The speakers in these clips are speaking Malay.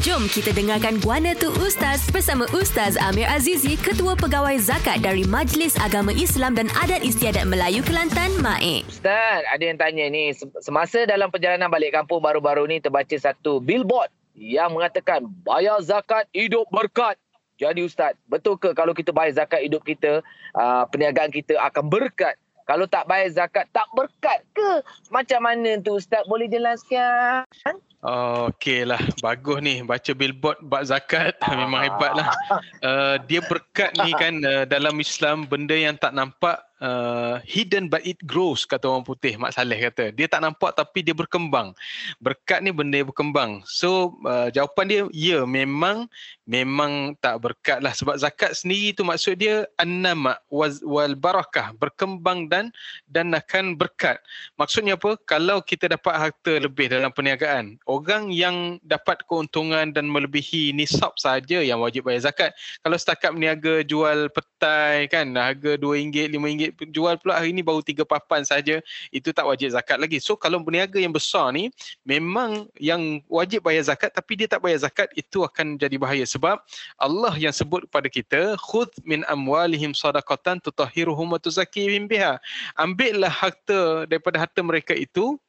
Jom kita dengarkan Guana Tu Ustaz bersama Ustaz Amir Azizi, Ketua Pegawai Zakat dari Majlis Agama Islam dan Adat Istiadat Melayu Kelantan, MAIK. Ustaz, ada yang tanya ni, semasa dalam perjalanan balik kampung baru-baru ni terbaca satu billboard yang mengatakan bayar zakat hidup berkat. Jadi Ustaz, betul ke kalau kita bayar zakat hidup kita, uh, perniagaan kita akan berkat? Kalau tak bayar zakat, tak berkat ke? Macam mana tu Ustaz? Boleh jelaskan? Okey lah, bagus ni. Baca billboard bab zakat memang hebat lah. Uh, dia berkat ni kan uh, dalam Islam benda yang tak nampak uh, hidden but it grows kata orang putih Mak Saleh kata. Dia tak nampak tapi dia berkembang. Berkat ni benda yang berkembang. So uh, jawapan dia ya memang memang tak berkat lah sebab zakat sendiri tu maksud dia annama wal barakah berkembang dan dan akan berkat. Maksudnya apa? Kalau kita dapat harta lebih dalam perniagaan orang yang dapat keuntungan dan melebihi nisab saja yang wajib bayar zakat. Kalau setakat berniaga jual petai kan harga RM2 RM5 jual pula hari ni baru tiga papan saja itu tak wajib zakat lagi. So kalau berniaga yang besar ni memang yang wajib bayar zakat tapi dia tak bayar zakat itu akan jadi bahaya. Sebab Allah yang sebut kepada kita khudh min amwalihim sadaqatan tutahhiruhum wa tuzakkihim biha. Ambillah harta daripada harta mereka itu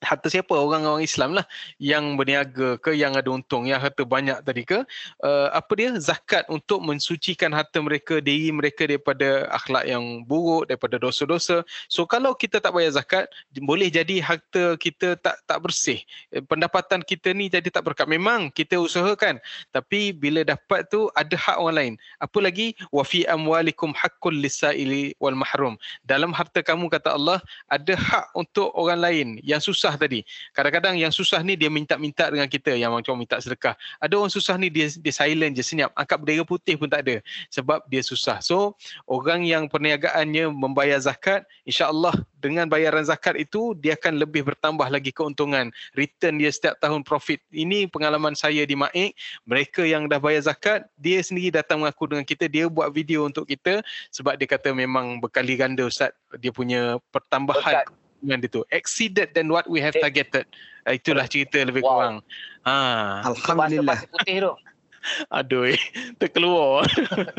harta siapa? Orang-orang Islam lah. Yang berniaga ke yang ada untung yang harta banyak tadi ke. Uh, apa dia? Zakat untuk mensucikan harta mereka diri mereka daripada akhlak yang buruk daripada dosa-dosa. So kalau kita tak bayar zakat boleh jadi harta kita tak tak bersih. Eh, pendapatan kita ni jadi tak berkat. Memang kita usahakan. Tapi bila dapat tu ada hak orang lain. Apa lagi? Wa fi amwalikum haqqul lisaili wal mahrum. Dalam harta kamu kata Allah ada hak untuk orang lain yang susah susah tadi. Kadang-kadang yang susah ni dia minta-minta dengan kita yang macam minta sedekah. Ada orang susah ni dia dia silent je senyap. Angkat bendera putih pun tak ada sebab dia susah. So orang yang perniagaannya membayar zakat, insya-Allah dengan bayaran zakat itu dia akan lebih bertambah lagi keuntungan. Return dia setiap tahun profit. Ini pengalaman saya di Maik. Mereka yang dah bayar zakat, dia sendiri datang mengaku dengan kita, dia buat video untuk kita sebab dia kata memang berkali ganda Ustaz dia punya pertambahan Berkat dengan itu exceeded than what we have targeted. Uh, itulah cerita lebih wow. kurang. Ha. Alhamdulillah. Putih tu. Aduh, eh, terkeluar.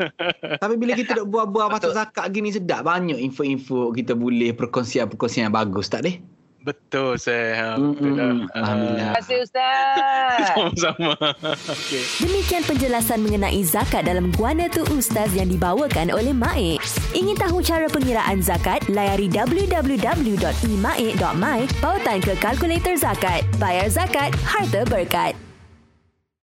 Tapi bila kita duk buat-buat pasal zakat gini sedap banyak info-info kita boleh perkongsian-perkongsian yang bagus tak deh? Betul saya. Mm-hmm. Alhamdulillah. Terima kasih Ustaz. Sama-sama. Okay. Demikian penjelasan mengenai zakat dalam Guana Tu Ustaz yang dibawakan oleh Maik. Ingin tahu cara pengiraan zakat? Layari www.imaik.my pautan ke kalkulator zakat. Bayar zakat, harta berkat.